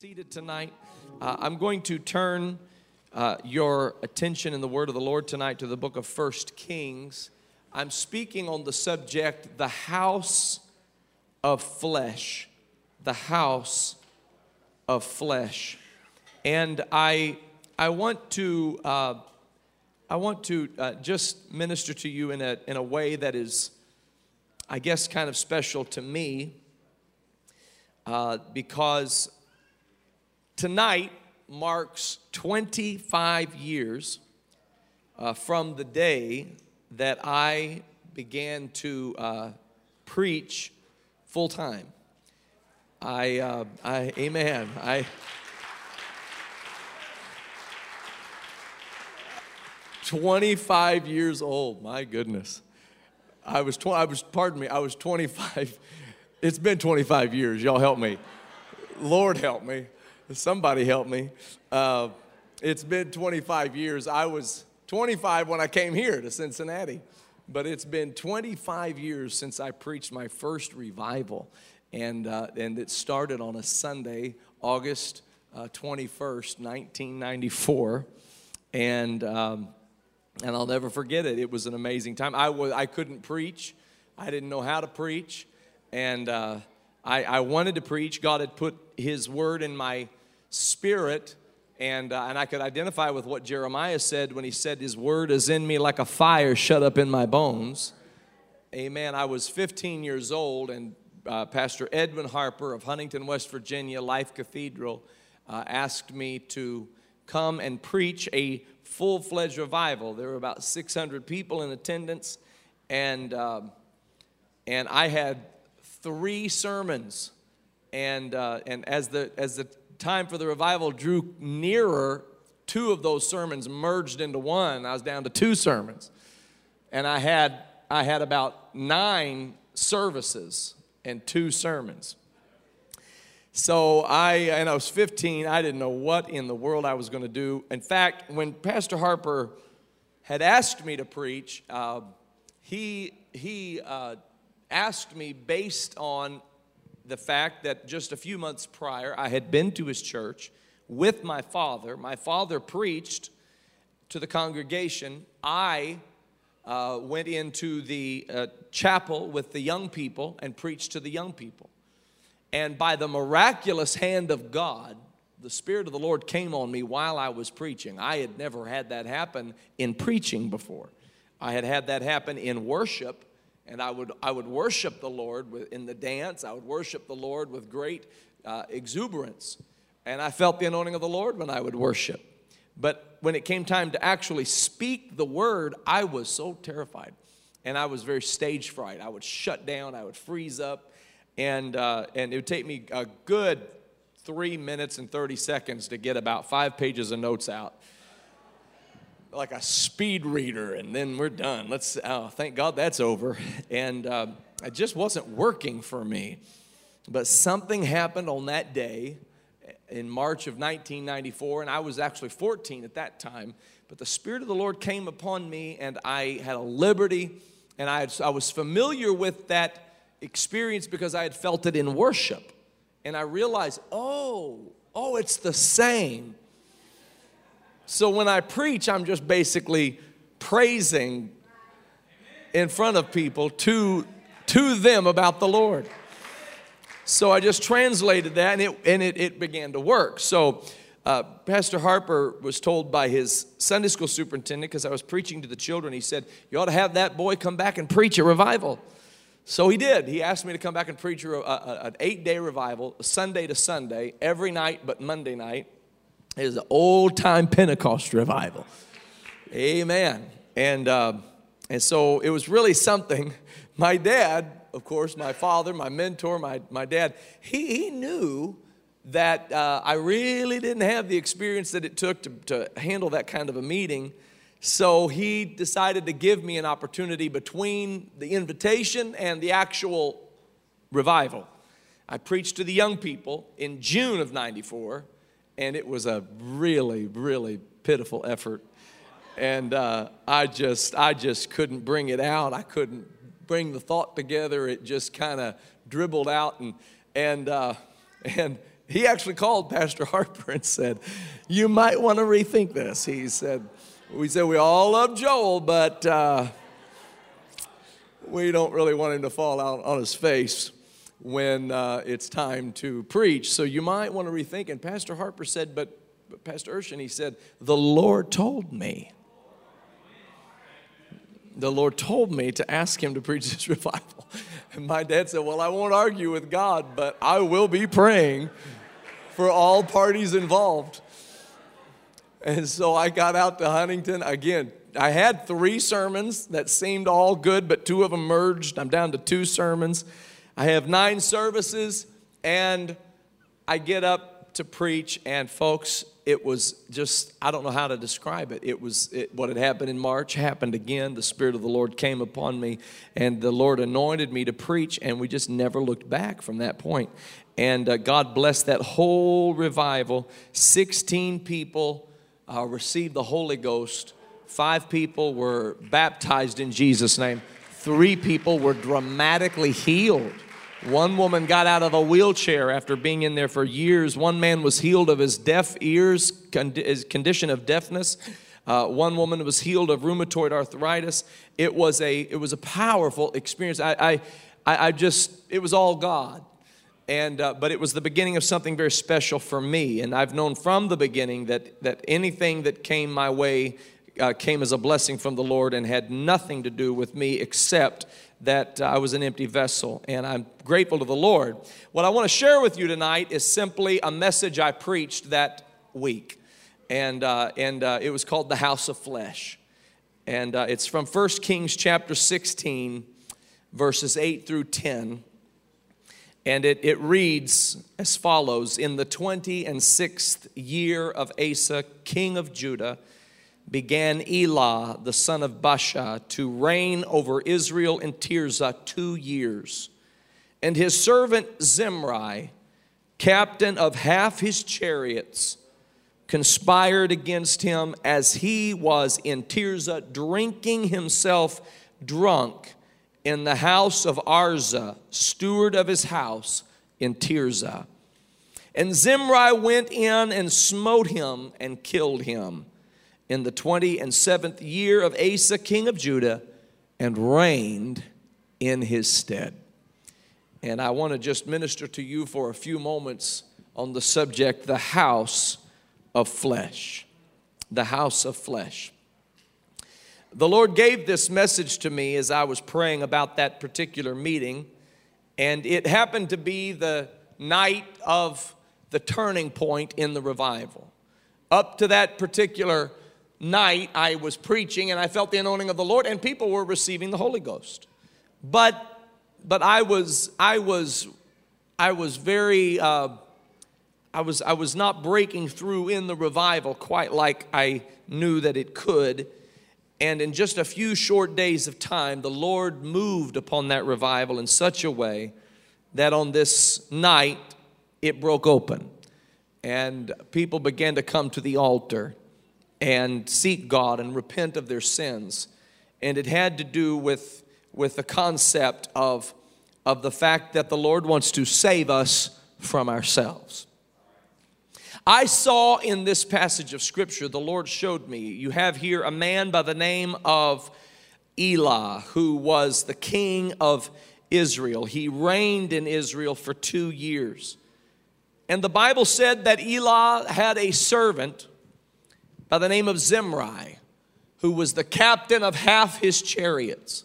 seated tonight. Uh, I'm going to turn uh, your attention in the word of the Lord tonight to the book of First Kings. I'm speaking on the subject, the house of flesh. The house of flesh. And I, I want to, uh, I want to uh, just minister to you in a, in a way that is, I guess, kind of special to me. Uh, because Tonight marks 25 years uh, from the day that I began to uh, preach full time. I, uh, I, amen. I, Twenty-five years old. My goodness, I was. Tw- I was. Pardon me. I was twenty-five. It's been twenty-five years. Y'all help me. Lord help me. Somebody help me. Uh, it's been 25 years. I was 25 when I came here to Cincinnati, but it's been 25 years since I preached my first revival. And, uh, and it started on a Sunday, August uh, 21st, 1994. And, um, and I'll never forget it. It was an amazing time. I, was, I couldn't preach, I didn't know how to preach. And uh, I, I wanted to preach. God had put His word in my spirit. And, uh, and I could identify with what Jeremiah said when he said, His word is in me like a fire shut up in my bones. Amen. I was 15 years old, and uh, Pastor Edwin Harper of Huntington, West Virginia, Life Cathedral, uh, asked me to come and preach a full fledged revival. There were about 600 people in attendance, and, um, and I had three sermons. And, uh, and as, the, as the time for the revival drew nearer, two of those sermons merged into one. I was down to two sermons. And I had, I had about nine services and two sermons. So I, and I was 15, I didn't know what in the world I was going to do. In fact, when Pastor Harper had asked me to preach, uh, he, he uh, asked me based on the fact that just a few months prior, I had been to his church with my father. My father preached to the congregation. I uh, went into the uh, chapel with the young people and preached to the young people. And by the miraculous hand of God, the Spirit of the Lord came on me while I was preaching. I had never had that happen in preaching before. I had had that happen in worship and I would, I would worship the Lord with, in the dance. I would worship the Lord with great uh, exuberance. And I felt the anointing of the Lord when I would worship. But when it came time to actually speak the word, I was so terrified. And I was very stage fright. I would shut down, I would freeze up, and, uh, and it would take me a good three minutes and 30 seconds to get about five pages of notes out like a speed reader, and then we're done. Let's, oh, thank God that's over. And uh, it just wasn't working for me. But something happened on that day in March of 1994, and I was actually 14 at that time. But the Spirit of the Lord came upon me, and I had a liberty, and I, had, I was familiar with that experience because I had felt it in worship. And I realized, oh, oh, it's the same. So when I preach, I'm just basically praising in front of people to, to them about the Lord. So I just translated that and it, and it, it began to work. So uh, Pastor Harper was told by his Sunday school superintendent, because I was preaching to the children, he said, You ought to have that boy come back and preach a revival. So he did. He asked me to come back and preach a, a, an eight day revival, Sunday to Sunday, every night but Monday night is an old time Pentecost revival. Amen. And, uh, and so it was really something. My dad, of course, my father, my mentor, my, my dad, he, he knew that uh, I really didn't have the experience that it took to, to handle that kind of a meeting. So he decided to give me an opportunity between the invitation and the actual revival. I preached to the young people in June of 94 and it was a really, really pitiful effort. And uh, I just, I just couldn't bring it out. I couldn't bring the thought together. It just kind of dribbled out, and and uh, and he actually called Pastor Harper and said, You might want to rethink this. He said, We said we all love Joel, but uh, we don't really want him to fall out on his face when uh, it's time to preach. So you might want to rethink. And Pastor Harper said, But, but Pastor Urshan, he said, The Lord told me the Lord told me to ask him to preach this revival. And my dad said, Well, I won't argue with God, but I will be praying for all parties involved. And so I got out to Huntington. Again, I had three sermons that seemed all good, but two of them merged. I'm down to two sermons. I have nine services, and I get up to preach, and folks, it was just i don't know how to describe it. It was it, what had happened in march happened again. The spirit of the lord came upon me and the lord anointed me to preach and we just never looked back from that point. and uh, god blessed that whole revival. 16 people uh, received the holy ghost. Five people were baptized in jesus name. Three people were dramatically healed one woman got out of a wheelchair after being in there for years. One man was healed of his deaf ears, his condition of deafness. Uh, one woman was healed of rheumatoid arthritis. It was a, it was a powerful experience. I, I, I just, it was all God. And, uh, but it was the beginning of something very special for me. And I've known from the beginning that, that anything that came my way uh, came as a blessing from the Lord and had nothing to do with me except that uh, I was an empty vessel, and I'm grateful to the Lord. What I want to share with you tonight is simply a message I preached that week, and, uh, and uh, it was called The House of Flesh. And uh, it's from 1 Kings chapter 16, verses 8 through 10. And it, it reads as follows In the 20 and sixth year of Asa, king of Judah, began Elah, the son of Baasha, to reign over Israel in Tirzah two years. And his servant Zimri, captain of half his chariots, conspired against him as he was in Tirzah, drinking himself drunk in the house of Arza, steward of his house in Tirzah. And Zimri went in and smote him and killed him in the 20 and seventh year of Asa, king of Judah, and reigned in his stead. And I want to just minister to you for a few moments on the subject the house of flesh. The house of flesh. The Lord gave this message to me as I was praying about that particular meeting, and it happened to be the night of the turning point in the revival. Up to that particular night I was preaching and I felt the anointing of the Lord and people were receiving the Holy Ghost. But but I was I was I was very uh, I was I was not breaking through in the revival quite like I knew that it could. And in just a few short days of time, the Lord moved upon that revival in such a way that on this night it broke open. And people began to come to the altar and seek God and repent of their sins. And it had to do with, with the concept of, of the fact that the Lord wants to save us from ourselves. I saw in this passage of scripture, the Lord showed me, you have here a man by the name of Elah, who was the king of Israel. He reigned in Israel for two years. And the Bible said that Elah had a servant by the name of Zimri, who was the captain of half his chariots.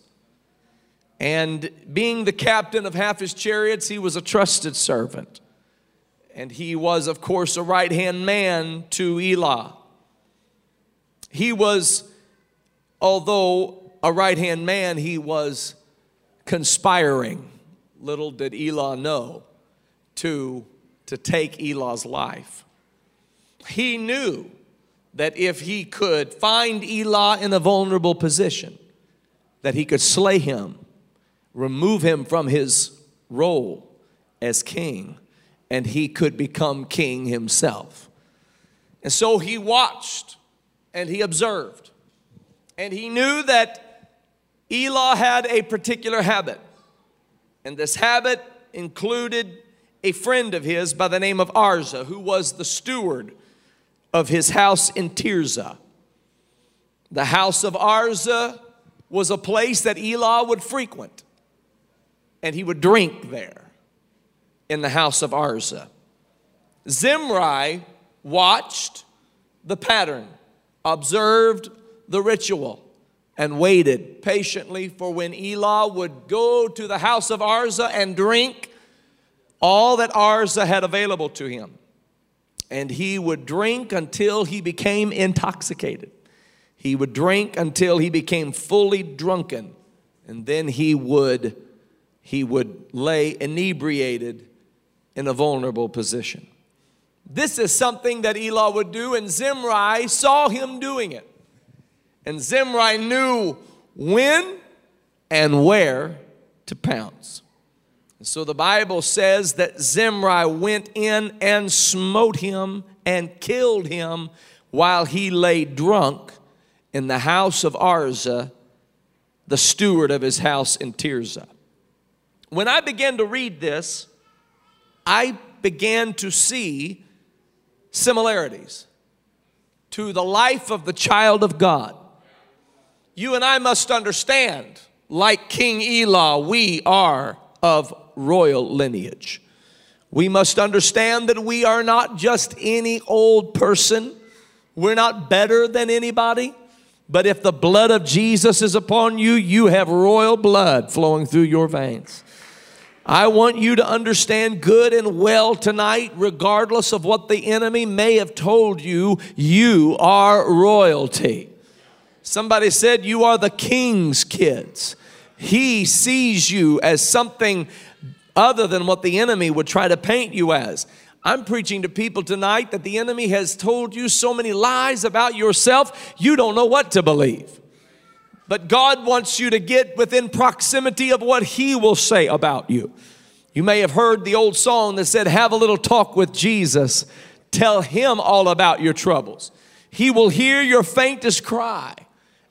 And being the captain of half his chariots, he was a trusted servant. And he was, of course, a right hand man to Elah. He was, although a right hand man, he was conspiring. Little did Elah know to, to take Elah's life. He knew that if he could find Elah in a vulnerable position, that he could slay him, remove him from his role as king, and he could become king himself. And so he watched and he observed, and he knew that Elah had a particular habit, and this habit included a friend of his by the name of Arza, who was the steward of his house in Tirzah. The house of Arza was a place that Elah would frequent, and he would drink there in the house of Arza. Zimri watched the pattern, observed the ritual, and waited patiently for when Elah would go to the house of Arza and drink all that Arza had available to him. And he would drink until he became intoxicated. He would drink until he became fully drunken. And then he would, he would lay inebriated in a vulnerable position. This is something that Elah would do, and Zimri saw him doing it. And Zimri knew when and where to pounce. So the Bible says that Zimri went in and smote him and killed him while he lay drunk in the house of Arza, the steward of his house in Tirzah. When I began to read this, I began to see similarities to the life of the child of God. You and I must understand, like King Elah, we are of royal lineage. We must understand that we are not just any old person. We're not better than anybody. But if the blood of Jesus is upon you, you have royal blood flowing through your veins. I want you to understand good and well tonight, regardless of what the enemy may have told you, you are royalty. Somebody said you are the king's kids. He sees you as something other than what the enemy would try to paint you as. I'm preaching to people tonight that the enemy has told you so many lies about yourself, you don't know what to believe. But God wants you to get within proximity of what He will say about you. You may have heard the old song that said, Have a little talk with Jesus, tell Him all about your troubles. He will hear your faintest cry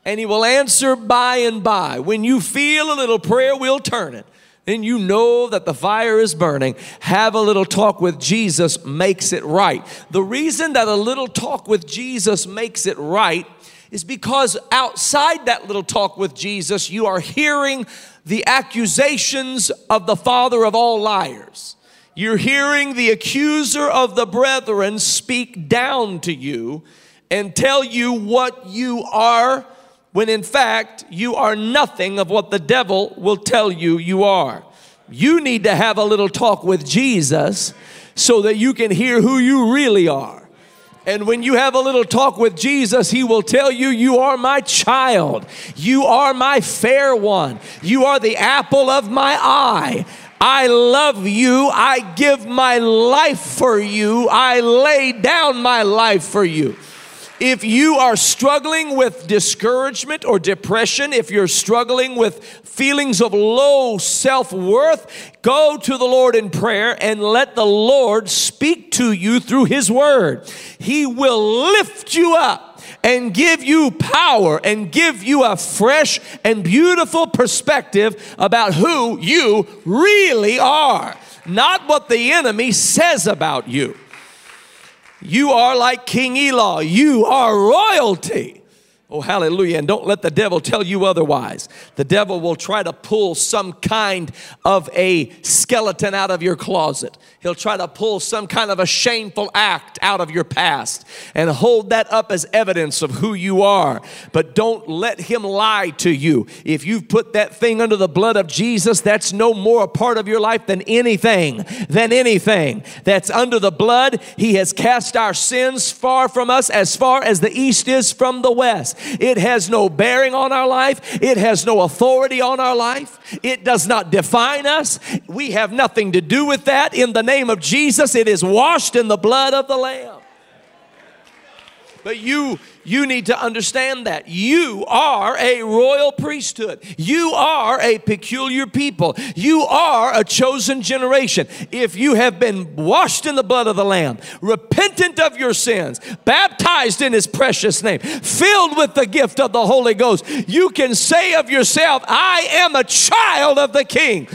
and He will answer by and by. When you feel a little prayer, we'll turn it then you know that the fire is burning. Have a little talk with Jesus makes it right. The reason that a little talk with Jesus makes it right is because outside that little talk with Jesus, you are hearing the accusations of the father of all liars. You're hearing the accuser of the brethren speak down to you and tell you what you are when in fact you are nothing of what the devil will tell you you are. You need to have a little talk with Jesus so that you can hear who you really are. And when you have a little talk with Jesus, He will tell you, You are my child. You are my fair one. You are the apple of my eye. I love you. I give my life for you. I lay down my life for you. If you are struggling with discouragement or depression, if you're struggling with feelings of low self worth, go to the Lord in prayer and let the Lord speak to you through His Word. He will lift you up and give you power and give you a fresh and beautiful perspective about who you really are, not what the enemy says about you. You are like King Elah. You are royalty. Oh, hallelujah. And don't let the devil tell you otherwise. The devil will try to pull some kind of a skeleton out of your closet. He'll try to pull some kind of a shameful act out of your past and hold that up as evidence of who you are. But don't let him lie to you. If you've put that thing under the blood of Jesus, that's no more a part of your life than anything, than anything that's under the blood. He has cast our sins far from us as far as the east is from the west. It has no bearing on our life, it has no authority on our life, it does not define us. We have nothing to do with that in the name of Jesus, it is washed in the blood of the Lamb. But you you need to understand that you are a royal priesthood. You are a peculiar people. You are a chosen generation. If you have been washed in the blood of the lamb, repentant of your sins, baptized in his precious name, filled with the gift of the Holy Ghost, you can say of yourself, I am a child of the king.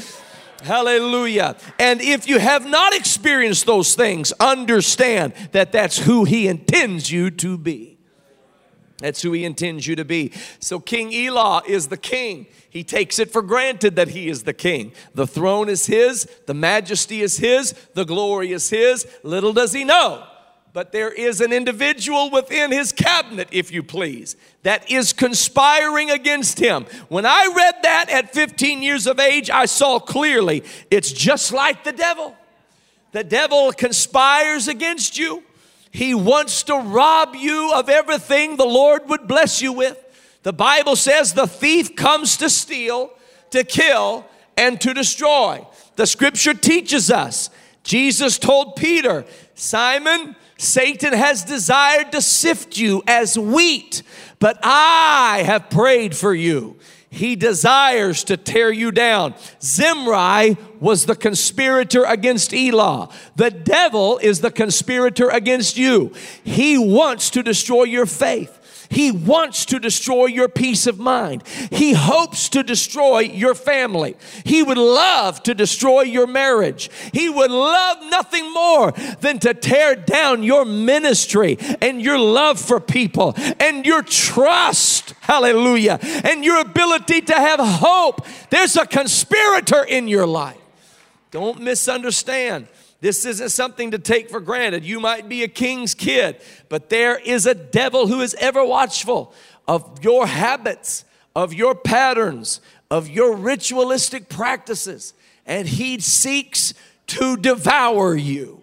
Hallelujah. And if you have not experienced those things, understand that that's who He intends you to be. That's who He intends you to be. So, King Elah is the king. He takes it for granted that He is the king. The throne is His, the majesty is His, the glory is His. Little does He know but there is an individual within his cabinet, if you please, that is conspiring against him. When I read that at 15 years of age, I saw clearly it's just like the devil. The devil conspires against you. He wants to rob you of everything the Lord would bless you with. The Bible says the thief comes to steal, to kill, and to destroy. The scripture teaches us. Jesus told Peter, Simon, Satan has desired to sift you as wheat, but I have prayed for you. He desires to tear you down. Zimri was the conspirator against Elah. The devil is the conspirator against you. He wants to destroy your faith. He wants to destroy your peace of mind. He hopes to destroy your family. He would love to destroy your marriage. He would love nothing more than to tear down your ministry and your love for people and your trust. Hallelujah. And your ability to have hope. There's a conspirator in your life. Don't misunderstand. This isn't something to take for granted. You might be a king's kid, but there is a devil who is ever watchful of your habits, of your patterns, of your ritualistic practices, and he seeks to devour you.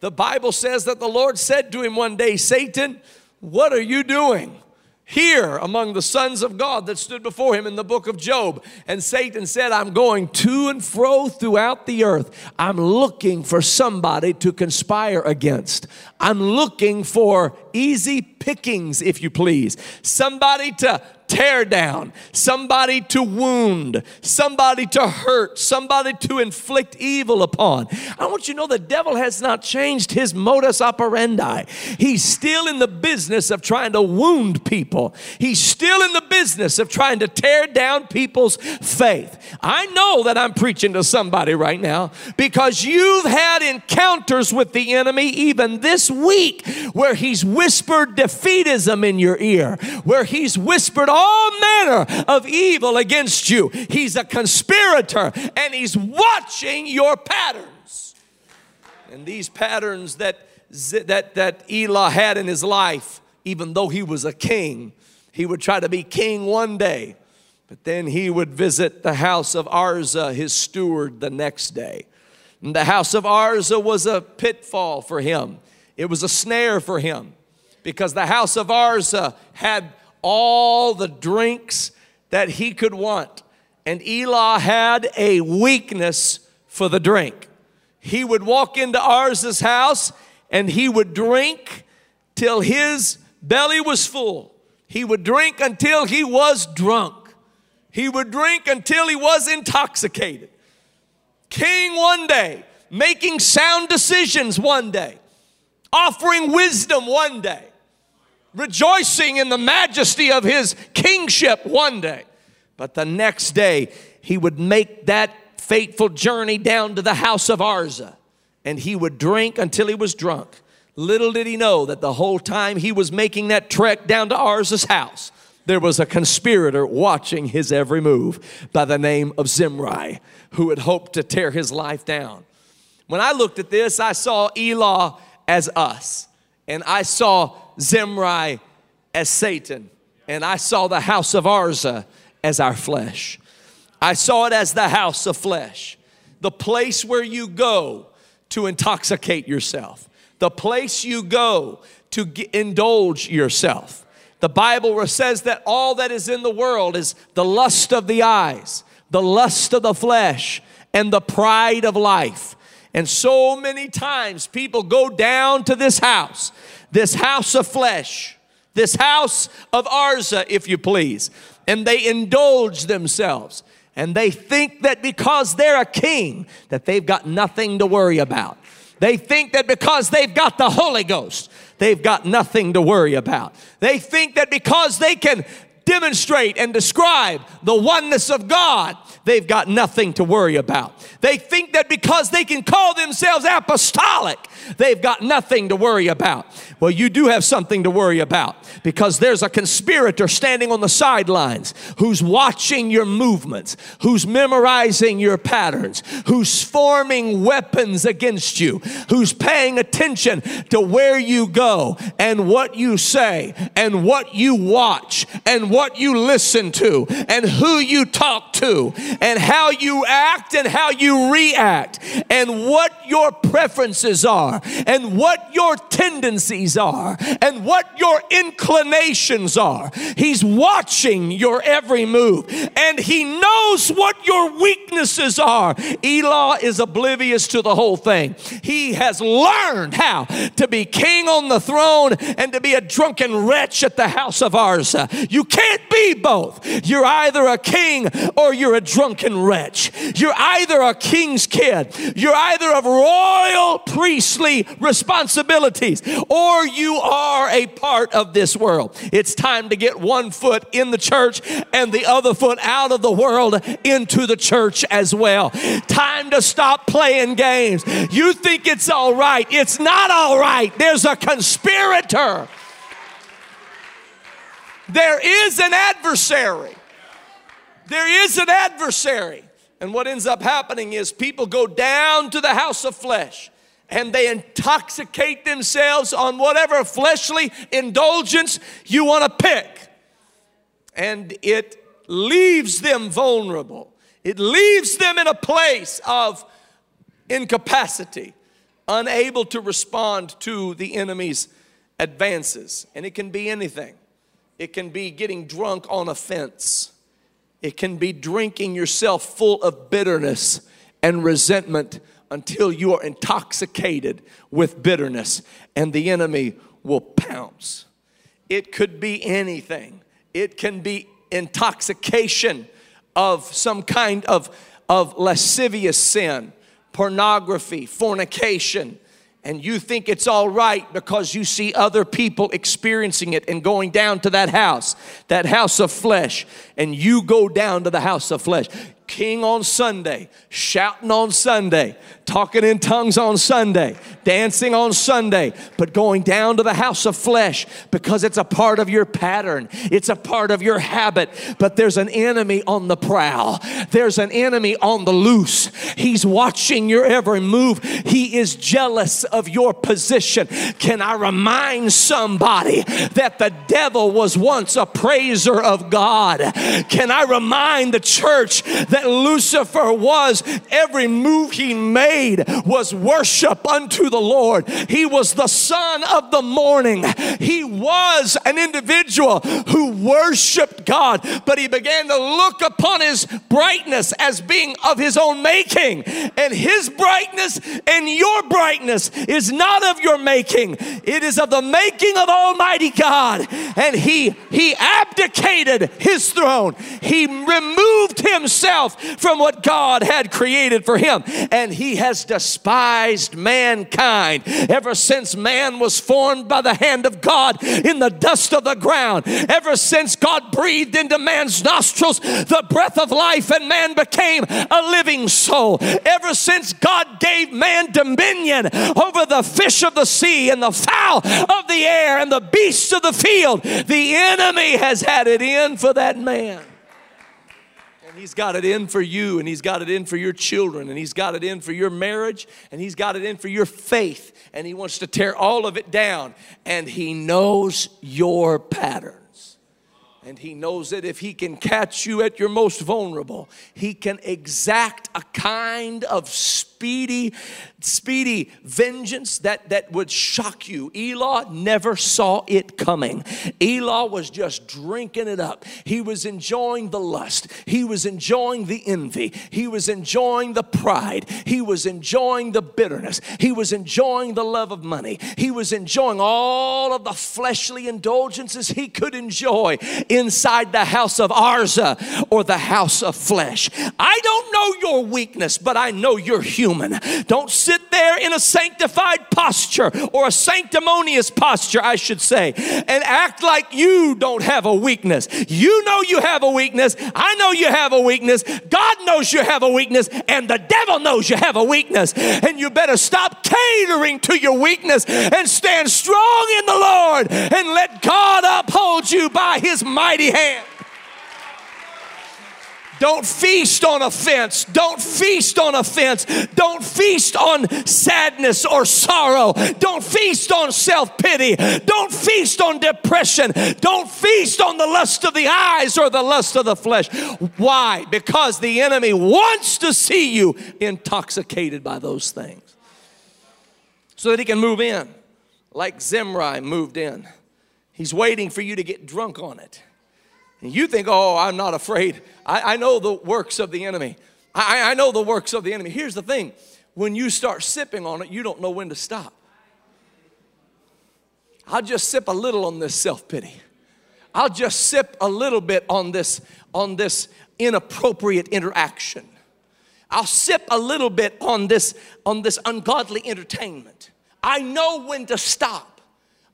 The Bible says that the Lord said to him one day, Satan, what are you doing? Here among the sons of God that stood before him in the book of Job. And Satan said, I'm going to and fro throughout the earth. I'm looking for somebody to conspire against. I'm looking for easy pickings, if you please. Somebody to tear down, somebody to wound, somebody to hurt, somebody to inflict evil upon. I want you to know the devil has not changed his modus operandi. He's still in the business of trying to wound people, he's still in the business of trying to tear down people's faith. I know that I'm preaching to somebody right now because you've had encounters with the enemy even this week where he's whispered defeatism in your ear, where he's whispered all manner of evil against you. He's a conspirator and he's watching your patterns. And these patterns that, that, that Elah had in his life, even though he was a king, he would try to be king one day, but then he would visit the house of Arza, his steward, the next day. And the house of Arza was a pitfall for him, it was a snare for him because the house of Arza had all the drinks that he could want. And Elah had a weakness for the drink. He would walk into Arza's house and he would drink till his belly was full. He would drink until he was drunk. He would drink until he was intoxicated. King one day, making sound decisions one day, offering wisdom one day rejoicing in the majesty of his kingship one day. But the next day, he would make that fateful journey down to the house of Arza and he would drink until he was drunk. Little did he know that the whole time he was making that trek down to Arza's house, there was a conspirator watching his every move by the name of Zimri, who had hoped to tear his life down. When I looked at this, I saw Elah as us, and I saw Zimri as Satan, and I saw the house of Arza as our flesh. I saw it as the house of flesh, the place where you go to intoxicate yourself, the place you go to indulge yourself. The Bible says that all that is in the world is the lust of the eyes, the lust of the flesh, and the pride of life. And so many times people go down to this house this house of flesh, this house of Arza, if you please, and they indulge themselves. And they think that because they're a king, that they've got nothing to worry about. They think that because they've got the Holy Ghost, they've got nothing to worry about. They think that because they can demonstrate and describe the oneness of God, they've got nothing to worry about. They think that because they can call themselves apostolic, they've got nothing to worry about. Well, you do have something to worry about because there's a conspirator standing on the sidelines who's watching your movements, who's memorizing your patterns, who's forming weapons against you, who's paying attention to where you go and what you say and what you watch and what you listen to and who you talk to and how you act and how you react and what your preferences are and what your tendencies are and what your inclinations are. He's watching your every move and he knows what your weaknesses are. Elah is oblivious to the whole thing. He has learned how to be king on the throne and to be a drunken wretch at the house of Arza. You can't be both. You're either a king or you're a drunken wretch. You're either a king's kid, you're either of royal priestly responsibilities, or you are a part of this world. It's time to get one foot in the church and the other foot out of the world into the church as well. Time to stop playing games. You think it's all right, it's not all right. There's a conspirator. There is an adversary. There is an adversary. And what ends up happening is people go down to the house of flesh and they intoxicate themselves on whatever fleshly indulgence you want to pick. And it leaves them vulnerable. It leaves them in a place of incapacity, unable to respond to the enemy's advances. And it can be anything. It can be getting drunk on a fence. It can be drinking yourself full of bitterness and resentment until you are intoxicated with bitterness and the enemy will pounce. It could be anything. It can be intoxication of some kind of, of lascivious sin, pornography, fornication, and you think it's all right because you see other people experiencing it and going down to that house, that house of flesh, and you go down to the house of flesh king on Sunday, shouting on Sunday, talking in tongues on Sunday, dancing on Sunday, but going down to the house of flesh because it's a part of your pattern, it's a part of your habit. But there's an enemy on the prowl, there's an enemy on the loose. He's watching your every move, he is jealous of your position. Can I remind somebody that the devil was once a praiser of God? Can I remind the church that Lucifer was. Every move he made was worship unto the Lord. He was the son of the morning. He was an individual who worshiped God, but he began to look upon his brightness as being of his own making. And his brightness and your brightness is not of your making, it is of the making of Almighty God. And he he abdicated his throne. He removed himself himself from what God had created for him. And he has despised mankind ever since man was formed by the hand of God in the dust of the ground. Ever since God breathed into man's nostrils the breath of life and man became a living soul. Ever since God gave man dominion over the fish of the sea and the fowl of the air and the beasts of the field, the enemy has had it in for that man. And He's got it in for you, and He's got it in for your children, and He's got it in for your marriage, and He's got it in for your faith, and He wants to tear all of it down. And He knows your patterns. And He knows that if He can catch you at your most vulnerable, He can exact a kind of speedy speedy vengeance that, that would shock you. Elah never saw it coming. Elah was just drinking it up. He was enjoying the lust, he was enjoying the envy, he was enjoying the pride, he was enjoying the bitterness, he was enjoying the love of money, he was enjoying all of the fleshly indulgences he could enjoy inside the house of Arza or the house of flesh. I don't know your weakness, but I know you're human human. Don't sit there in a sanctified posture or a sanctimonious posture, I should say, and act like you don't have a weakness. You know you have a weakness. I know you have a weakness. God knows you have a weakness, and the devil knows you have a weakness. And you better stop catering to your weakness and stand strong in the Lord and let God uphold you by his mighty hand. Don't feast on offense. Don't feast on offense. Don't feast on sadness or sorrow. Don't feast on self pity. Don't feast on depression. Don't feast on the lust of the eyes or the lust of the flesh. Why? Because the enemy wants to see you intoxicated by those things so that he can move in like Zimri moved in. He's waiting for you to get drunk on it. And you think, oh, I'm not afraid. I, I know the works of the enemy. I, I know the works of the enemy. Here's the thing when you start sipping on it, you don't know when to stop. I'll just sip a little on this self pity. I'll just sip a little bit on this on this inappropriate interaction. I'll sip a little bit on this on this ungodly entertainment. I know when to stop.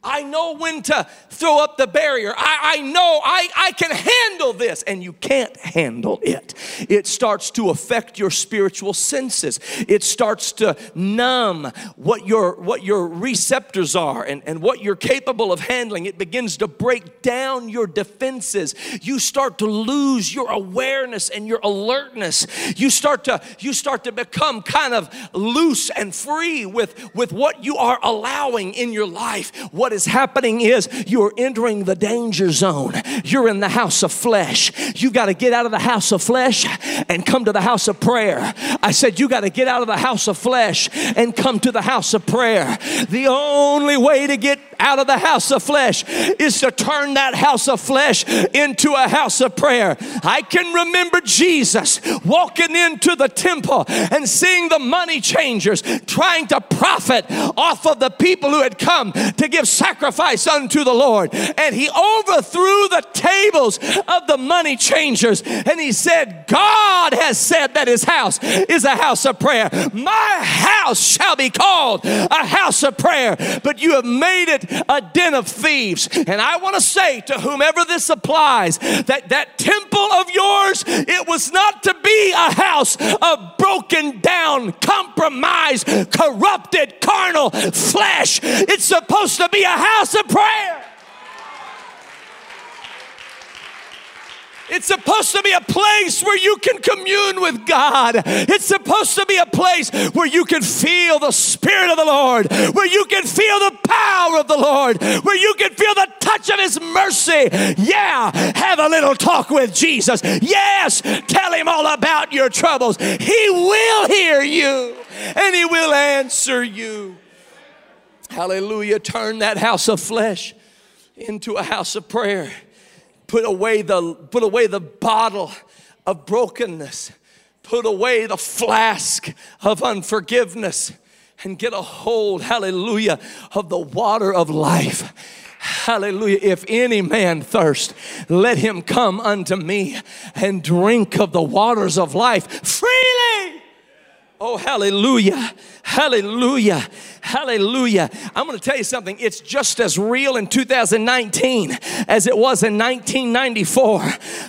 I know when to throw up the barrier. I, I know I, I can handle this, and you can't handle it. It starts to affect your spiritual senses. It starts to numb what your, what your receptors are and, and what you're capable of handling. It begins to break down your defenses. You start to lose your awareness and your alertness. You start to, you start to become kind of loose and free with, with what you are allowing in your life. What what is happening is you're entering the danger zone. You're in the house of flesh. You got to get out of the house of flesh and come to the house of prayer. I said, You got to get out of the house of flesh and come to the house of prayer. The only way to get out of the house of flesh is to turn that house of flesh into a house of prayer. I can remember Jesus walking into the temple and seeing the money changers trying to profit off of the people who had come to give sacrifice unto the Lord. And he overthrew the tables of the money changers. And he said, God has said that his house is a house of prayer. My house shall be called a house of prayer, but you have made it a den of thieves. And I want to say to whomever this applies that that temple of yours, it was not to be a house of broken down, compromised, corrupted, carnal flesh. It's supposed to be a house of prayer. It's supposed to be a place where you can commune with God. It's supposed to be a place where you can feel the Spirit of the Lord, where you can feel the power of the Lord, where you can feel the touch of His mercy. Yeah, have a little talk with Jesus. Yes, tell Him all about your troubles. He will hear you and He will answer you. Hallelujah. Turn that house of flesh into a house of prayer. Put away the, put away the bottle of brokenness. Put away the flask of unforgiveness and get a hold, hallelujah, of the water of life. Hallelujah. If any man thirst, let him come unto me and drink of the waters of life freely. Oh, hallelujah. Hallelujah. Hallelujah. I'm going to tell you something. It's just as real in 2019 as it was in 1994.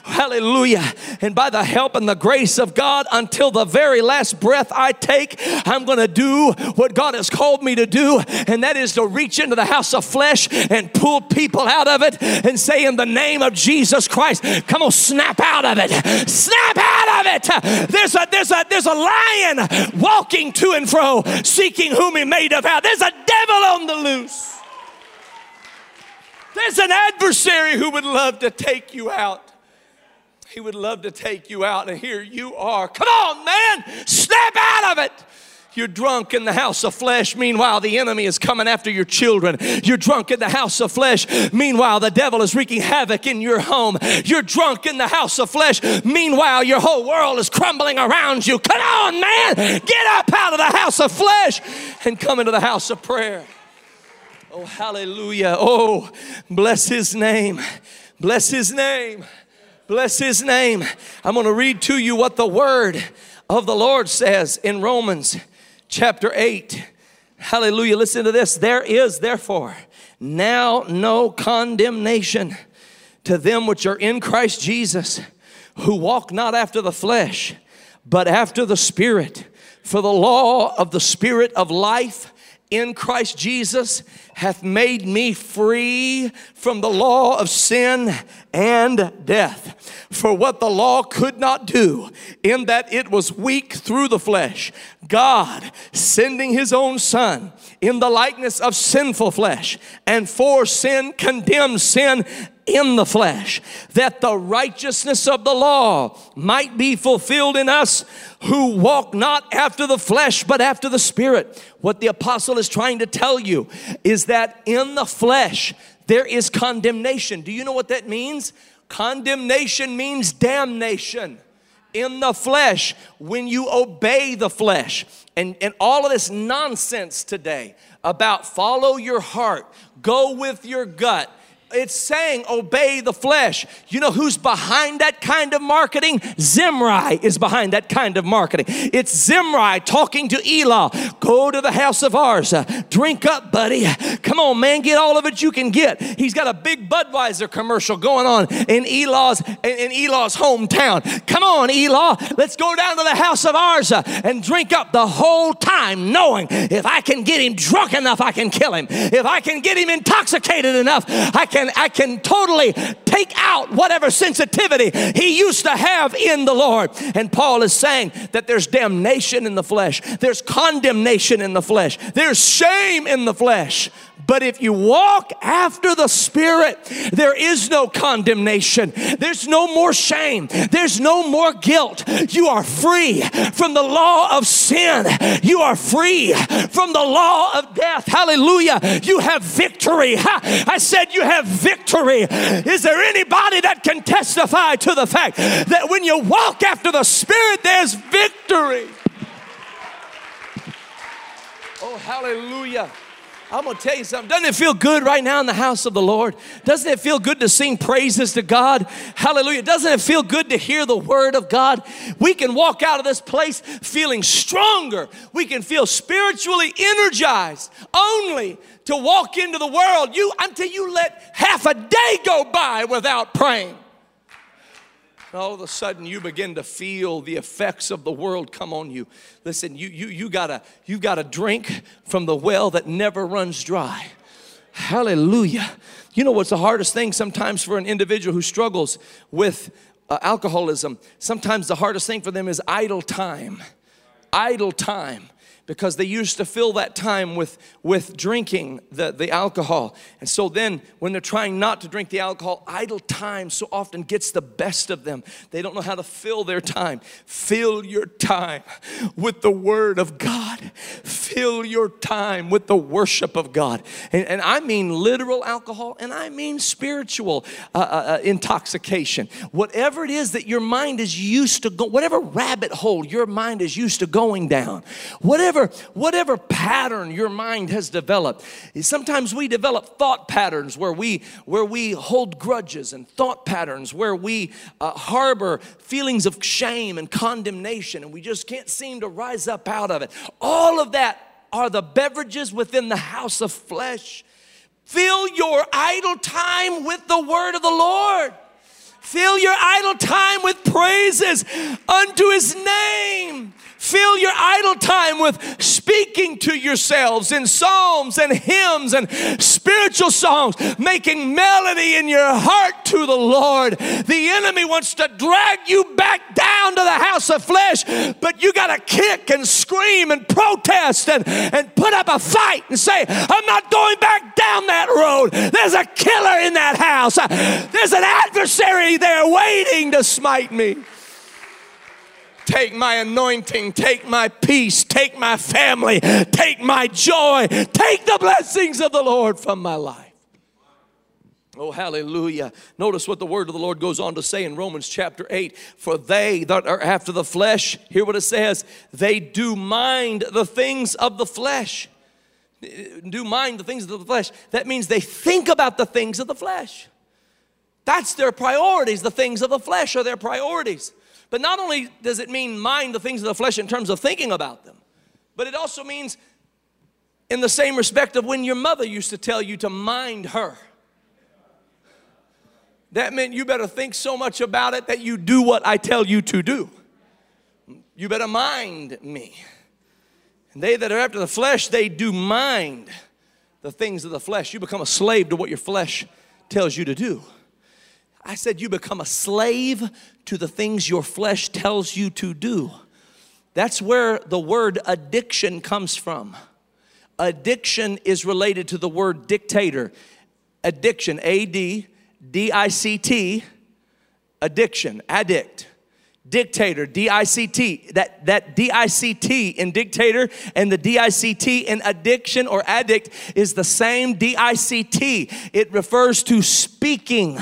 Hallelujah. And by the help and the grace of God, until the very last breath I take, I'm going to do what God has called me to do, and that is to reach into the house of flesh and pull people out of it and say, In the name of Jesus Christ, come on, snap out of it. Snap out of it. There's a there's a there's a lion walking to and fro seeking whom he may devour. There's a devil on the loose. There's an adversary who would love to take you out. He would love to take you out, and here you are. Come on, man, snap out of it. You're drunk in the house of flesh. Meanwhile, the enemy is coming after your children. You're drunk in the house of flesh. Meanwhile, the devil is wreaking havoc in your home. You're drunk in the house of flesh. Meanwhile, your whole world is crumbling around you. Come on, man. Get up out of the house of flesh and come into the house of prayer. Oh, hallelujah. Oh, bless his name. Bless his name. Bless his name. I'm going to read to you what the word of the Lord says in Romans chapter 8. Hallelujah. Listen to this. There is therefore now no condemnation to them which are in Christ Jesus, who walk not after the flesh, but after the Spirit. For the law of the Spirit of life in Christ Jesus hath made me free from the law of sin and death. For what the law could not do, in that it was weak through the flesh, God sending his own Son in the likeness of sinful flesh, and for sin condemned sin in the flesh, that the righteousness of the law might be fulfilled in us who walk not after the flesh, but after the Spirit. What the apostle is trying to tell you is that in the flesh, there is condemnation. Do you know what that means? Condemnation means damnation in the flesh when you obey the flesh. And, and all of this nonsense today about follow your heart, go with your gut, it's saying obey the flesh. You know who's behind that kind of marketing? Zimri is behind that kind of marketing. It's Zimri talking to Elah. Go to the house of Arza. drink up, buddy. Come on, man, get all of it you can get. He's got a big Budweiser commercial going on in Elah's in Elah's hometown. Come on, Elah, let's go down to the house of Arza and drink up the whole time, knowing if I can get him drunk enough, I can kill him. If I can get him intoxicated enough, I can can I can totally take out whatever sensitivity he used to have in the Lord. And Paul is saying that there's damnation in the flesh. There's condemnation in the flesh. There's shame in the flesh. But if you walk after the Spirit, there is no condemnation. There's no more shame. There's no more guilt. You are free from the law of sin. You are free from the law of death. Hallelujah. You have victory. I said you have victory. Is there anybody that can testify to the fact that when you walk after the Spirit, there's victory? Oh, hallelujah. I'm going to tell you something. Doesn't it feel good right now in the house of the Lord? Doesn't it feel good to sing praises to God? Hallelujah. Doesn't it feel good to hear the word of God? We can walk out of this place feeling stronger. We can feel spiritually energized only to walk into the world. You until you let half a day go by without praying all of a sudden you begin to feel the effects of the world come on you. Listen, you, you, you, gotta, you gotta drink from the well that never runs dry. Hallelujah. You know what's the hardest thing sometimes for an individual who struggles with uh, alcoholism? Sometimes the hardest thing for them is idle time. Idle time because they used to fill that time with, with drinking the, the alcohol. And so then, when they're trying not to drink the alcohol, idle time so often gets the best of them. They don't know how to fill their time. Fill your time with the Word of God, fill your time with the worship of God. And, and I mean literal alcohol, and I mean spiritual uh, uh, uh intoxication. Whatever it is that your mind is used to go, whatever rabbit hole your mind is used to going down, whatever whatever, whatever pattern your mind has developed. Sometimes we develop thought patterns where we, where we hold grudges and thought patterns where we uh, harbor feelings of shame and condemnation and we just can't seem to rise up out of it. All of that are the beverages within the house of flesh. Fill your idle time with the word of the Lord. Fill your idle time with praises unto his name. Fill your idle time with speaking to yourselves in psalms and hymns and spiritual songs, making melody in your heart to the Lord. The enemy wants to drag you back down to the house of flesh, but you got to kick and scream and protest and, and put up a fight and say, I'm not going back down that road. There's a killer in that house, there's an adversary there waiting to smite me. Take my anointing, take my peace, take my family, take my joy, take the blessings of the Lord from my life. Oh, hallelujah. Notice what the word of the Lord goes on to say in Romans chapter 8. For they that are after the flesh, hear what it says, they do mind the things of the flesh. Do mind the things of the flesh. That means they think about the things of the flesh. That's their priorities. The things of the flesh are their priorities. But not only does it mean mind the things of the flesh in terms of thinking about them, but it also means in the same respect of when your mother used to tell you to mind her. That meant you better think so much about it that you do what I tell you to do. You better mind me. And they that are after the flesh, they do mind the things of the flesh. You become a slave to what your flesh tells you to do. I said, You become a slave to the things your flesh tells you to do. That's where the word addiction comes from. Addiction is related to the word dictator. Addiction, A D D I C T, addiction, addict dictator, D I C T. That, that D I C T in dictator and the D I C T in addiction or addict is the same D I C T. It refers to speaking,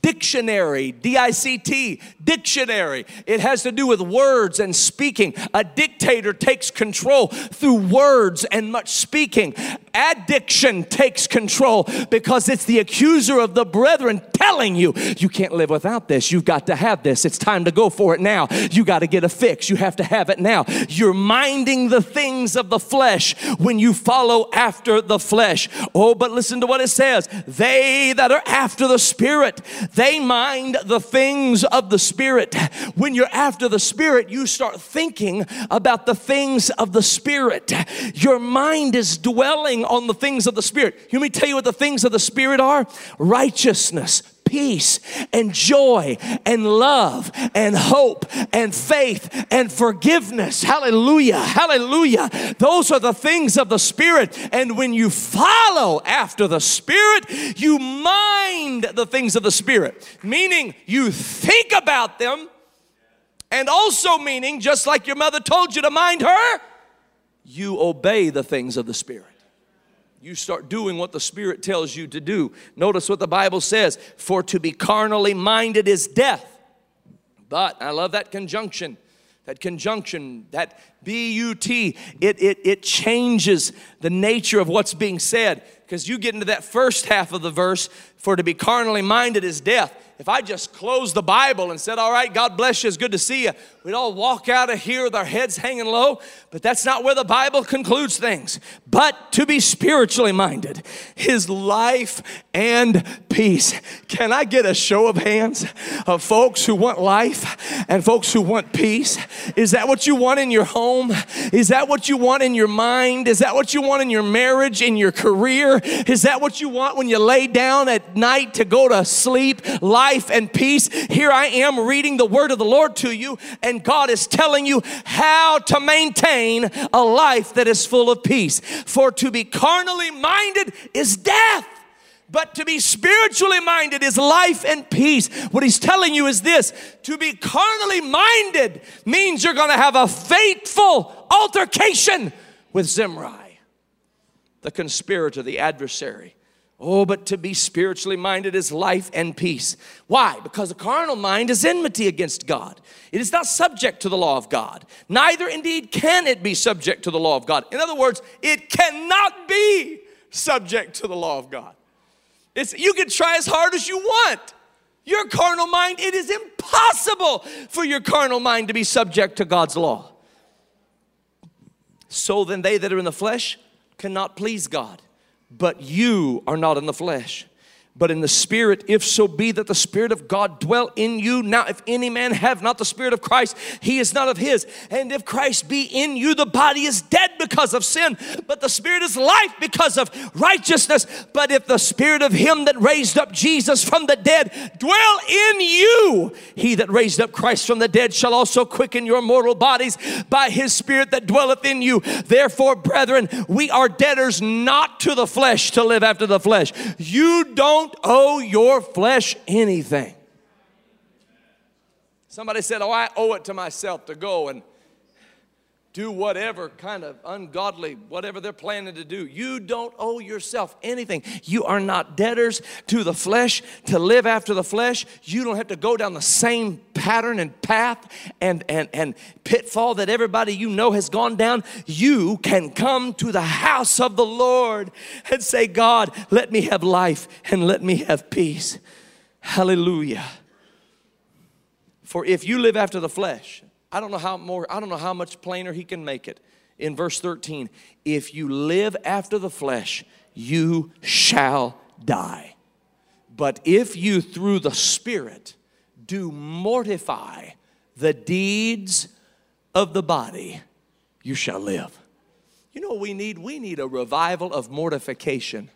dictionary, D I C T, dictionary. It has to do with words and speaking. A dictator takes control through words and much speaking. Addiction takes control because it's the accuser of the brethren telling you, you can't live without this. You've got to have this. It's time to go for it now. You got to get a fix. You have to have it now. You're minding the things of the flesh when you follow after the flesh. Oh, but listen to what it says. They that are after the Spirit, they mind the things of the Spirit. When you're after the Spirit, you start thinking about the things of the Spirit. Your mind is dwelling on the things of the Spirit. Let me tell you what the things of the Spirit are righteousness, peace and joy and love and hope and faith and forgiveness. Hallelujah. Hallelujah. Those are the things of the Spirit. And when you follow after the Spirit, you mind the things of the Spirit, meaning you think about them. And also meaning, just like your mother told you to mind her, you obey the things of the Spirit you start doing what the Spirit tells you to do. Notice what the Bible says for to be carnally minded is death. But I love that conjunction. That conjunction, that B U T, it, it, it changes the nature of what's being said. Because you get into that first half of the verse, for to be carnally minded is death if I just closed the Bible and said, All right, God bless you, it's good to see you, we'd all walk out of here with our heads hanging low. But that's not where the Bible concludes things. But to be spiritually minded is life and peace. Can I get a show of hands of folks who want life and folks who want peace? Is that what you want in your home? Is that what you want in your mind? Is that what you want in your marriage, in your career? Is that what you want when you lay down at night to go to sleep? Life life and peace. Here I am reading the word of the Lord to you, and God is telling you how to maintain a life that is full of peace. For to be carnally minded is death. But to be spiritually minded is life and peace. What he's telling you is this to be carnally minded means you're to have a fateful altercation with Zimri, the conspirator, the adversary. Oh, but to be spiritually minded is life and peace. Why? Because the carnal mind is enmity against God. It is not subject to the law of God. Neither indeed can it be subject to the law of God. In other words, it cannot be subject to the law of God. It's, you can try as hard as you want. Your carnal mind, it is impossible for your carnal mind to be subject to God's law. So then, they that are in the flesh cannot please God but you are not in the flesh but in the spirit, if so be that the spirit of God dwell in you. Now, if any man have not the spirit of Christ, he is not of his. And if Christ be in you, the body is dead because of sin, but the spirit is life because of righteousness. But if the spirit of him that raised up Jesus from the dead dwell in you, he that raised up Christ from the dead shall also quicken your mortal bodies by his spirit that dwelleth in you. Therefore, brethren, we are debtors not to the flesh to live after the flesh. You don't don't owe your flesh anything. Somebody said, Oh, I owe it to myself to go and do whatever kind of ungodly, whatever they're planning to do. You don't owe yourself anything. You are not debtors to the flesh to live after the flesh. You don't have to go down the same pattern and path and, and, and pitfall that everybody you know has gone down. You can come to the house of the Lord and say, God, let me have life and let me have peace. Hallelujah. For if you live after the flesh, I don't know how more, I don't know how much plainer he can make it. in verse 13 if you live after the flesh, you shall die. But if you through the Spirit do mortify the deeds of the body, you shall live. You know we need? We need a revival of mortification.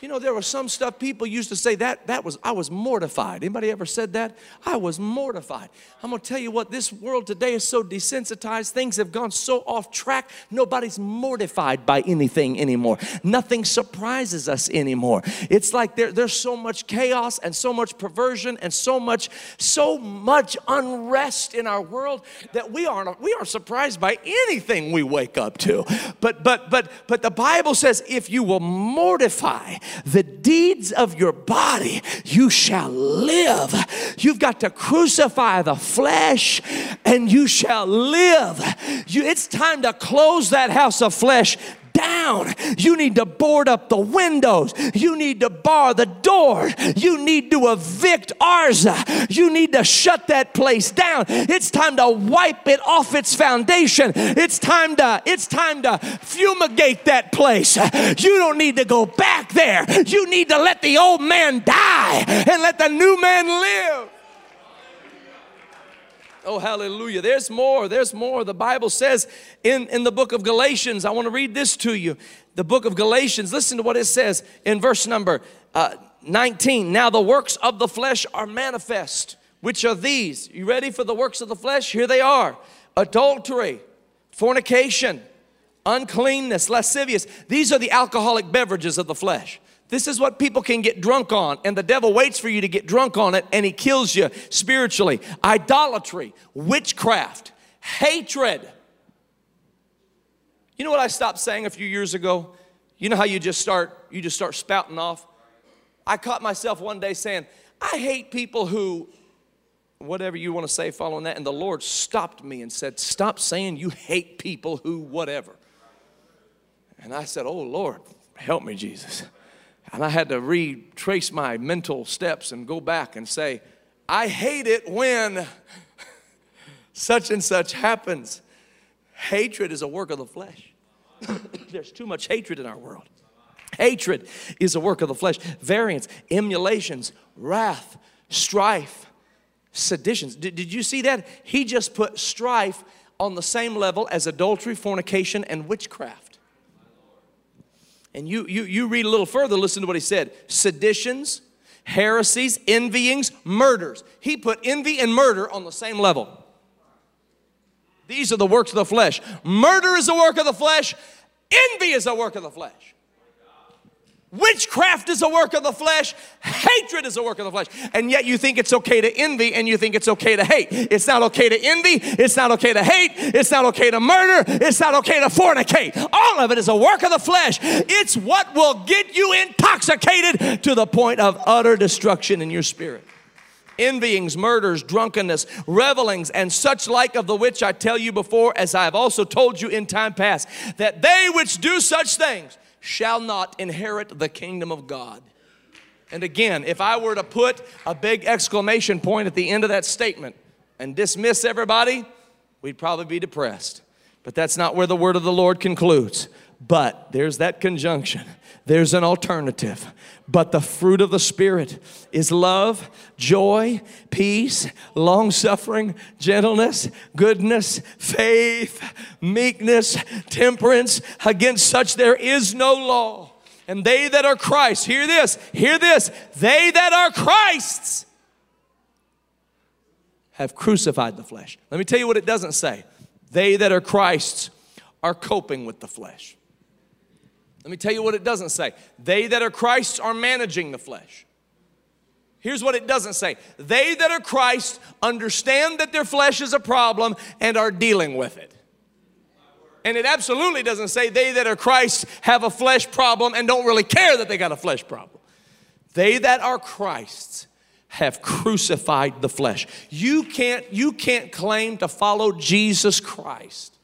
You know, there was some stuff people used to say that that was I was mortified. Anybody ever said that? I was mortified. I'm gonna tell you what, this world today is so desensitized, things have gone so off track, nobody's mortified by anything anymore. Nothing surprises us anymore. It's like there, there's so much chaos and so much perversion and so much, so much unrest in our world that we aren't we aren't surprised by anything we wake up to. But but but but the Bible says if you will mortify the deeds of your body, you shall live. You've got to crucify the flesh and you shall live. You, it's time to close that house of flesh down. You need to board up the windows. You need to bar the door. You need to evict Arza. You need to shut that place down. It's time to wipe it off its foundation. It's time to it's time to fumigate that place. You don't need to go back there. You need to let the old man die and let the new man live. Oh, hallelujah. There's more. There's more. The Bible says in, in the book of Galatians, I want to read this to you. The book of Galatians, listen to what it says in verse number uh, 19. Now the works of the flesh are manifest, which are these. You ready for the works of the flesh? Here they are adultery, fornication, uncleanness, lascivious. These are the alcoholic beverages of the flesh. This is what people can get drunk on, and the devil waits for you to get drunk on it, and he kills you spiritually. Idolatry, witchcraft, hatred. You know what I stopped saying a few years ago? You know how you just start you just start spouting off? I caught myself one day saying, I hate people who whatever you want to say following that and the Lord stopped me and said, "Stop saying you hate people who whatever." And I said, "Oh Lord, help me, Jesus." And I had to retrace my mental steps and go back and say, I hate it when such and such happens. Hatred is a work of the flesh. There's too much hatred in our world. Hatred is a work of the flesh. Variance, emulations, wrath, strife, seditions. Did, did you see that? He just put strife on the same level as adultery, fornication, and witchcraft. And you, you, you read a little further, listen to what he said seditions, heresies, envyings, murders. He put envy and murder on the same level. These are the works of the flesh. Murder is a work of the flesh, envy is a work of the flesh. Witchcraft is a work of the flesh. Hatred is a work of the flesh. And yet you think it's okay to envy and you think it's okay to hate. It's not okay to envy. It's not okay to hate. It's not okay to murder. It's not okay to fornicate. All of it is a work of the flesh. It's what will get you intoxicated to the point of utter destruction in your spirit. Envyings, murders, drunkenness, revelings, and such like of the which I tell you before, as I have also told you in time past, that they which do such things, shall not inherit the kingdom of God. And again, if I were to put a big exclamation point at the end of that statement and dismiss everybody, we'd probably be depressed. But that's not where the word of the Lord concludes. But there's that conjunction. There's an alternative. But the fruit of the Spirit is love, joy, peace, long suffering, gentleness, goodness, faith, meekness, temperance. Against such there is no law. And they that are Christ, hear this, hear this, they that are Christ's have crucified the flesh. Let me tell you what it doesn't say. They that are Christ's are coping with the flesh. Let me tell you what it doesn't say. They that are Christ's are managing the flesh. Here's what it doesn't say. They that are Christ understand that their flesh is a problem and are dealing with it. And it absolutely doesn't say they that are Christ have a flesh problem and don't really care that they got a flesh problem. They that are Christ's have crucified the flesh. You can't you can't claim to follow Jesus Christ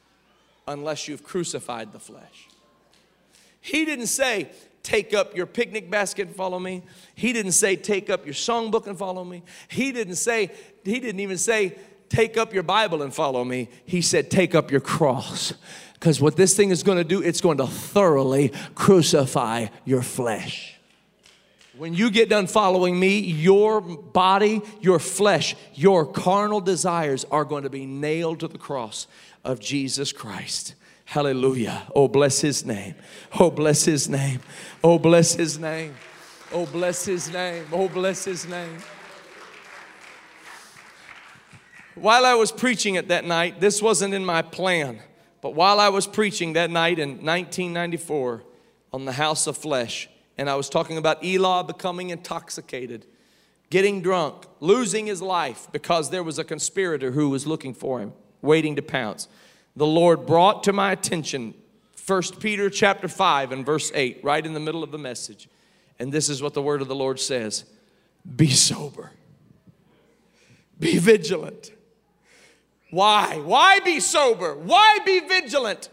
unless you've crucified the flesh. He didn't say, take up your picnic basket and follow me. He didn't say, take up your songbook and follow me. He didn't say, he didn't even say, take up your Bible and follow me. He said, take up your cross. Because what this thing is going to do, it's going to thoroughly crucify your flesh. When you get done following me, your body, your flesh, your carnal desires are going to be nailed to the cross of Jesus Christ. Hallelujah. Oh, bless his name. Oh, bless his name. Oh, bless his name. Oh, bless his name. Oh, bless his name. While I was preaching it that night, this wasn't in my plan, but while I was preaching that night in 1994 on the House of Flesh, and I was talking about Elah becoming intoxicated, getting drunk, losing his life because there was a conspirator who was looking for him, waiting to pounce. The Lord brought to my attention 1 Peter chapter 5 and verse 8, right in the middle of the message. And this is what the word of the Lord says Be sober, be vigilant. Why? Why be sober? Why be vigilant?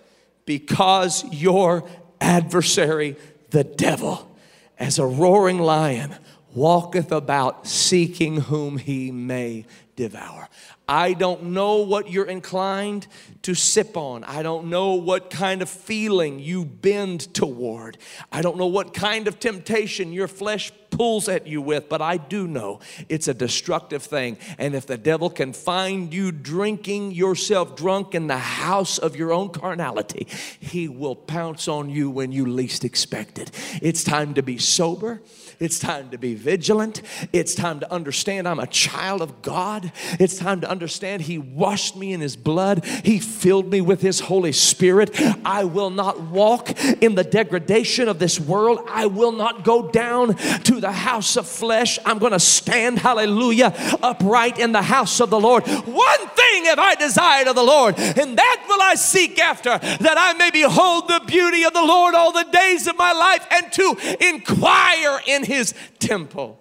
Because your adversary, the devil, as a roaring lion, walketh about seeking whom he may devour. I don't know what you're inclined to sip on. I don't know what kind of feeling you bend toward. I don't know what kind of temptation your flesh pulls at you with, but I do know it's a destructive thing. And if the devil can find you drinking yourself drunk in the house of your own carnality, he will pounce on you when you least expect it. It's time to be sober. It's time to be vigilant. It's time to understand I'm a child of God. It's time to understand He washed me in His blood. He filled me with His Holy Spirit. I will not walk in the degradation of this world. I will not go down to the house of flesh. I'm going to stand, hallelujah, upright in the house of the Lord. One thing have I desired of the Lord, and that will I seek after, that I may behold the beauty of the Lord all the days of my life and to inquire in his temple.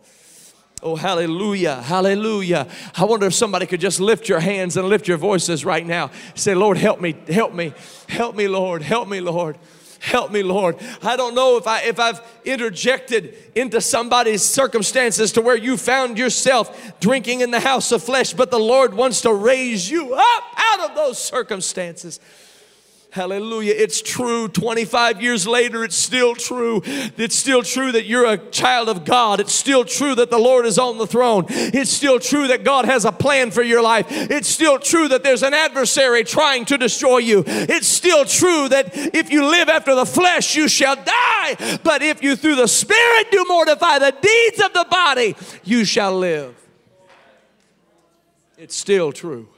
Oh, hallelujah, hallelujah. I wonder if somebody could just lift your hands and lift your voices right now. Say, Lord, help me, help me, help me, Lord, help me, Lord. Help me, Lord. I don't know if I if I've interjected into somebody's circumstances to where you found yourself drinking in the house of flesh, but the Lord wants to raise you up out of those circumstances. Hallelujah. It's true. 25 years later, it's still true. It's still true that you're a child of God. It's still true that the Lord is on the throne. It's still true that God has a plan for your life. It's still true that there's an adversary trying to destroy you. It's still true that if you live after the flesh, you shall die. But if you through the Spirit do mortify the deeds of the body, you shall live. It's still true.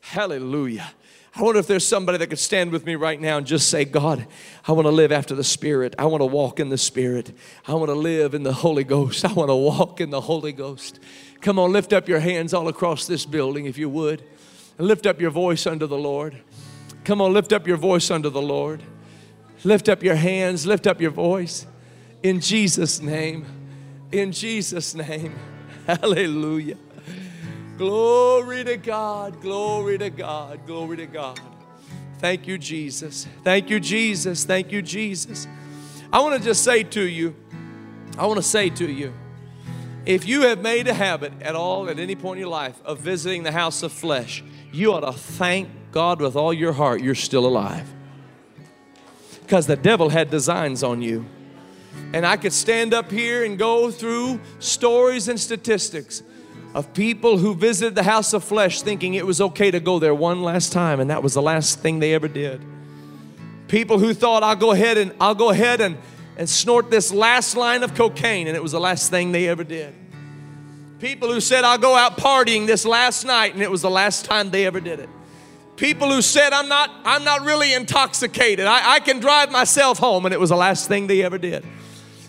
Hallelujah. I wonder if there's somebody that could stand with me right now and just say, God, I want to live after the Spirit. I want to walk in the Spirit. I want to live in the Holy Ghost. I want to walk in the Holy Ghost. Come on, lift up your hands all across this building if you would. And lift up your voice unto the Lord. Come on, lift up your voice unto the Lord. Lift up your hands, lift up your voice. In Jesus' name. In Jesus' name. Hallelujah. Glory to God, glory to God, glory to God. Thank you, Jesus. Thank you, Jesus. Thank you, Jesus. I want to just say to you, I want to say to you, if you have made a habit at all at any point in your life of visiting the house of flesh, you ought to thank God with all your heart you're still alive. Because the devil had designs on you. And I could stand up here and go through stories and statistics of people who visited the house of flesh thinking it was okay to go there one last time and that was the last thing they ever did. People who thought I'll go ahead and I'll go ahead and, and snort this last line of cocaine and it was the last thing they ever did. People who said I'll go out partying this last night and it was the last time they ever did it. People who said I'm not I'm not really intoxicated. I, I can drive myself home and it was the last thing they ever did.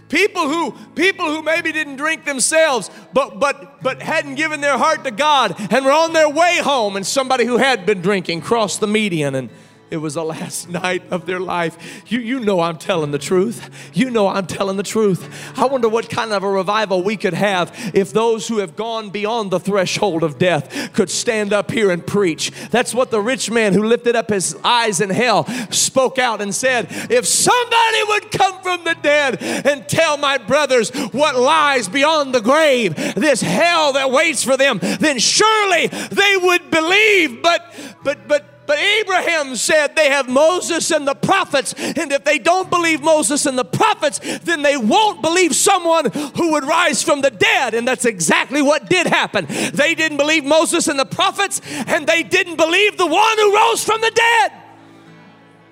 People who people who maybe didn't drink themselves, but but but hadn't given their heart to God and were on their way home, and somebody who had been drinking crossed the median and It was the last night of their life. You, you know I'm telling the truth. You know I'm telling the truth. I wonder what kind of a revival we could have if those who have gone beyond the threshold of death could stand up here and preach. That's what the rich man who lifted up his eyes in hell spoke out and said, If somebody would come from the dead and tell my brothers what lies beyond the grave, this hell that waits for them, then surely they would believe. But, but, but, but Abraham said they have Moses and the prophets, and if they don't believe Moses and the prophets, then they won't believe someone who would rise from the dead. And that's exactly what did happen. They didn't believe Moses and the prophets, and they didn't believe the one who rose from the dead.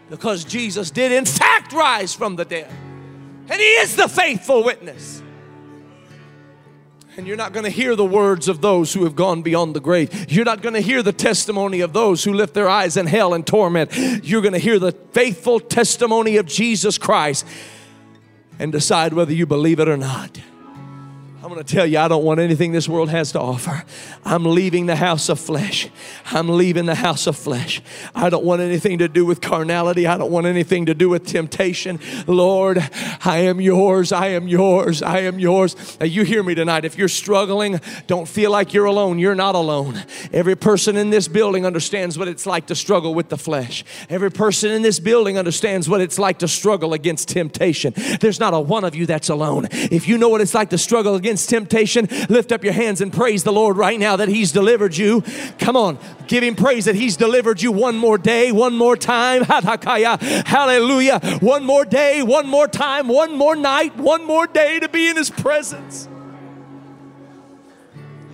Because Jesus did, in fact, rise from the dead. And he is the faithful witness. And you're not going to hear the words of those who have gone beyond the grave. You're not going to hear the testimony of those who lift their eyes in hell and torment. You're going to hear the faithful testimony of Jesus Christ and decide whether you believe it or not. I'm going to tell you, I don't want anything this world has to offer. I'm leaving the house of flesh. I'm leaving the house of flesh. I don't want anything to do with carnality. I don't want anything to do with temptation. Lord, I am yours. I am yours. I am yours. Now, you hear me tonight. If you're struggling, don't feel like you're alone. You're not alone. Every person in this building understands what it's like to struggle with the flesh. Every person in this building understands what it's like to struggle against temptation. There's not a one of you that's alone. If you know what it's like to struggle against temptation, lift up your hands and praise the Lord right now that He's delivered you. Come on, give Him praise that He's delivered you one more day, one more time. Hallelujah. One more day, one more time, one more night, one more day to be in His presence.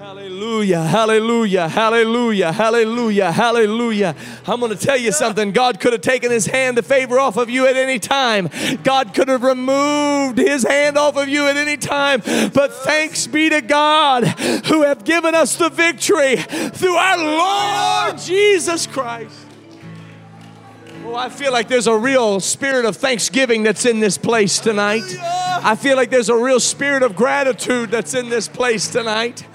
Hallelujah, hallelujah, hallelujah, hallelujah, hallelujah. I'm going to tell you something. God could have taken his hand the favor off of you at any time. God could have removed his hand off of you at any time. But thanks be to God who have given us the victory through our Lord Jesus Christ. Oh, I feel like there's a real spirit of thanksgiving that's in this place tonight. I feel like there's a real spirit of gratitude that's in this place tonight.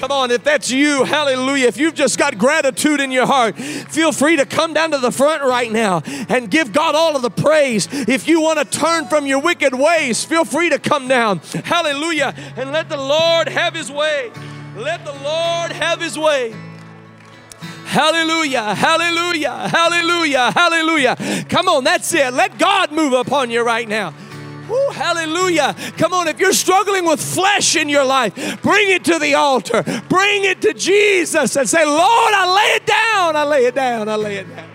Come on, if that's you, hallelujah. If you've just got gratitude in your heart, feel free to come down to the front right now and give God all of the praise. If you want to turn from your wicked ways, feel free to come down. Hallelujah. And let the Lord have his way. Let the Lord have his way. Hallelujah, hallelujah, hallelujah, hallelujah. Come on, that's it. Let God move upon you right now. Woo, hallelujah. Come on, if you're struggling with flesh in your life, bring it to the altar. Bring it to Jesus and say, Lord, I lay it down. I lay it down. I lay it down.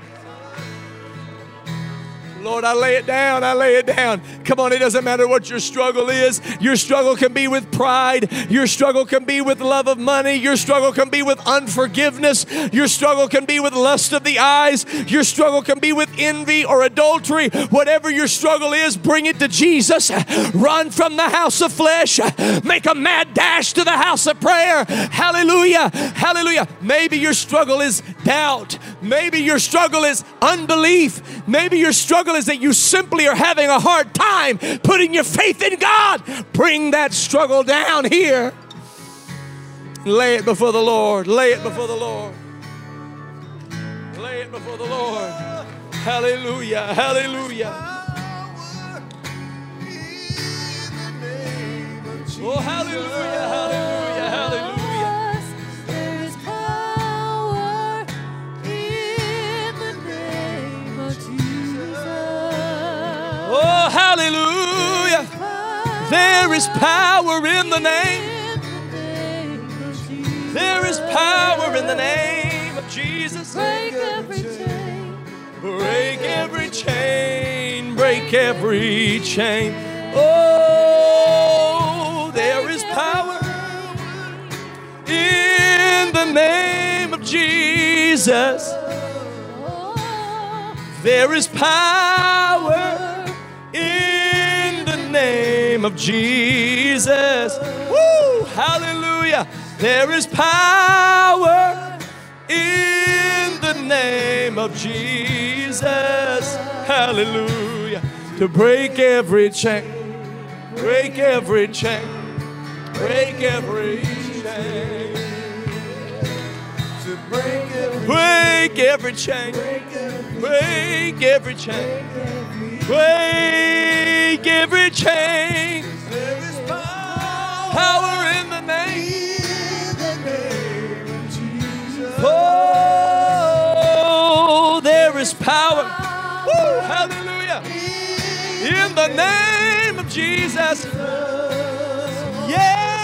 Lord, I lay it down. I lay it down. Come on, it doesn't matter what your struggle is. Your struggle can be with pride. Your struggle can be with love of money. Your struggle can be with unforgiveness. Your struggle can be with lust of the eyes. Your struggle can be with envy or adultery. Whatever your struggle is, bring it to Jesus. Run from the house of flesh. Make a mad dash to the house of prayer. Hallelujah. Hallelujah. Maybe your struggle is doubt. Maybe your struggle is unbelief. Maybe your struggle is that you simply are having a hard time putting your faith in God. Bring that struggle down here. Lay it before the Lord. Lay it before the Lord. Lay it before the Lord. Hallelujah. Hallelujah. Oh, hallelujah. Hallelujah. Hallelujah. There is power in the name. There is power in the name of Jesus. Break every chain. Break every chain, break every chain. Oh, there is power in the name of Jesus. There is power name of Jesus. Woo! Hallelujah. There is power in the name of Jesus. Hallelujah. To break every chain, break every chain, break every chain. To break every chain, break every chain, break every chain. Break every chain. There is power, power in the name. Oh, there is power. Woo, hallelujah. In the name of Jesus. Yeah.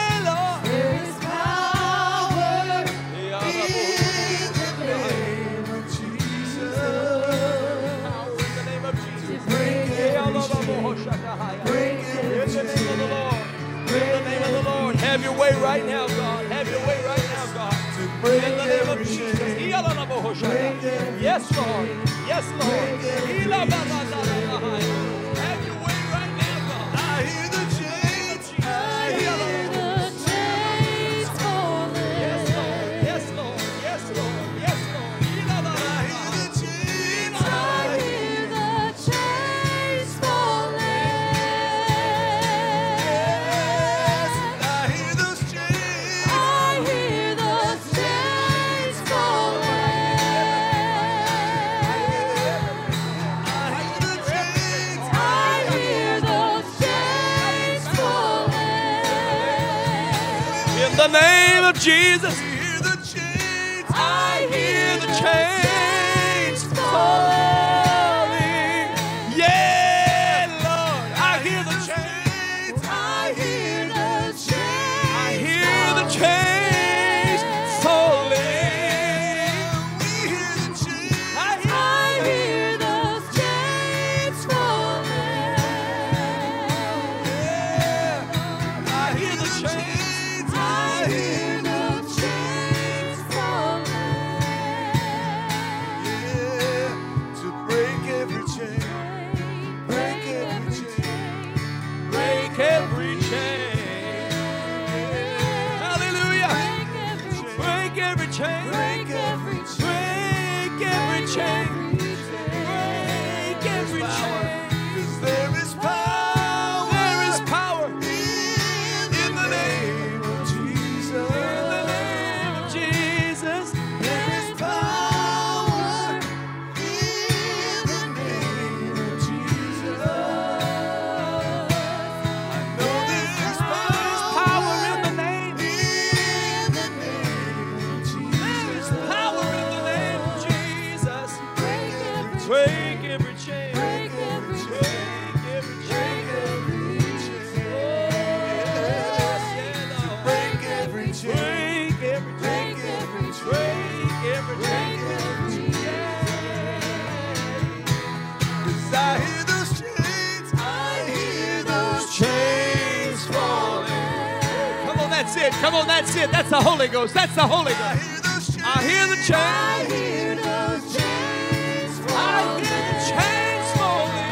it. Come on, that's it. That's the Holy Ghost. That's the Holy Ghost. I hear the chains. I hear the chains. I hear the chains falling.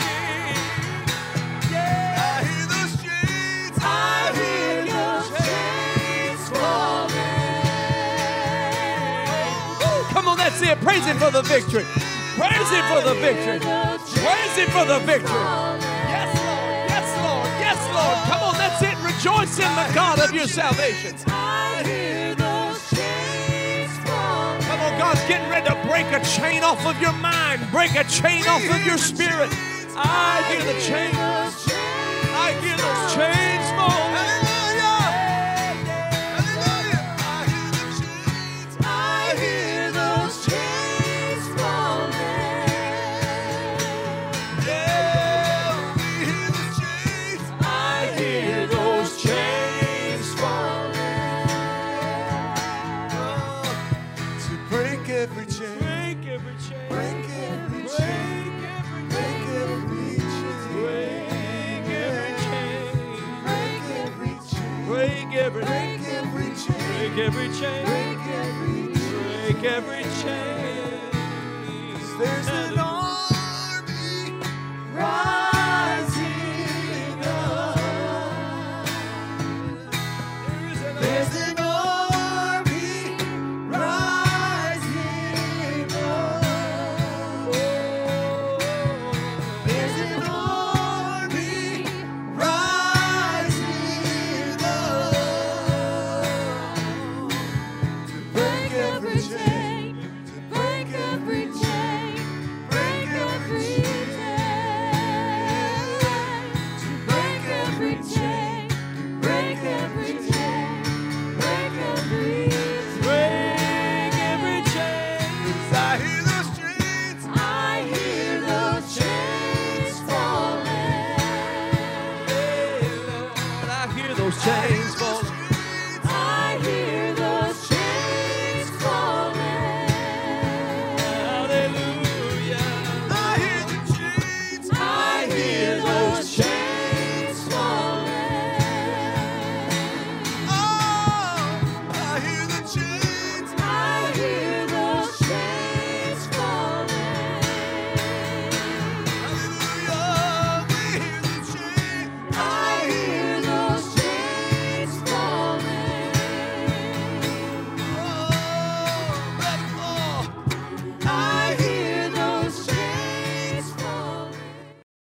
Yeah. I hear the chains. I hear the chains falling. Oh, come on, that's it. Praise Him for the victory. Praise Him for the victory. Praise Him for the victory. Rejoice in the God of your salvation. Come on, God's getting ready to break a chain off of your mind, break a chain off of your spirit. I hear the chains. I hear those chains. every chain. Break every chain. Break every chain. Break every chain. Break every chain. Break every chain. Break every chain. Break every chain. Break every chain. Break every chain. There's an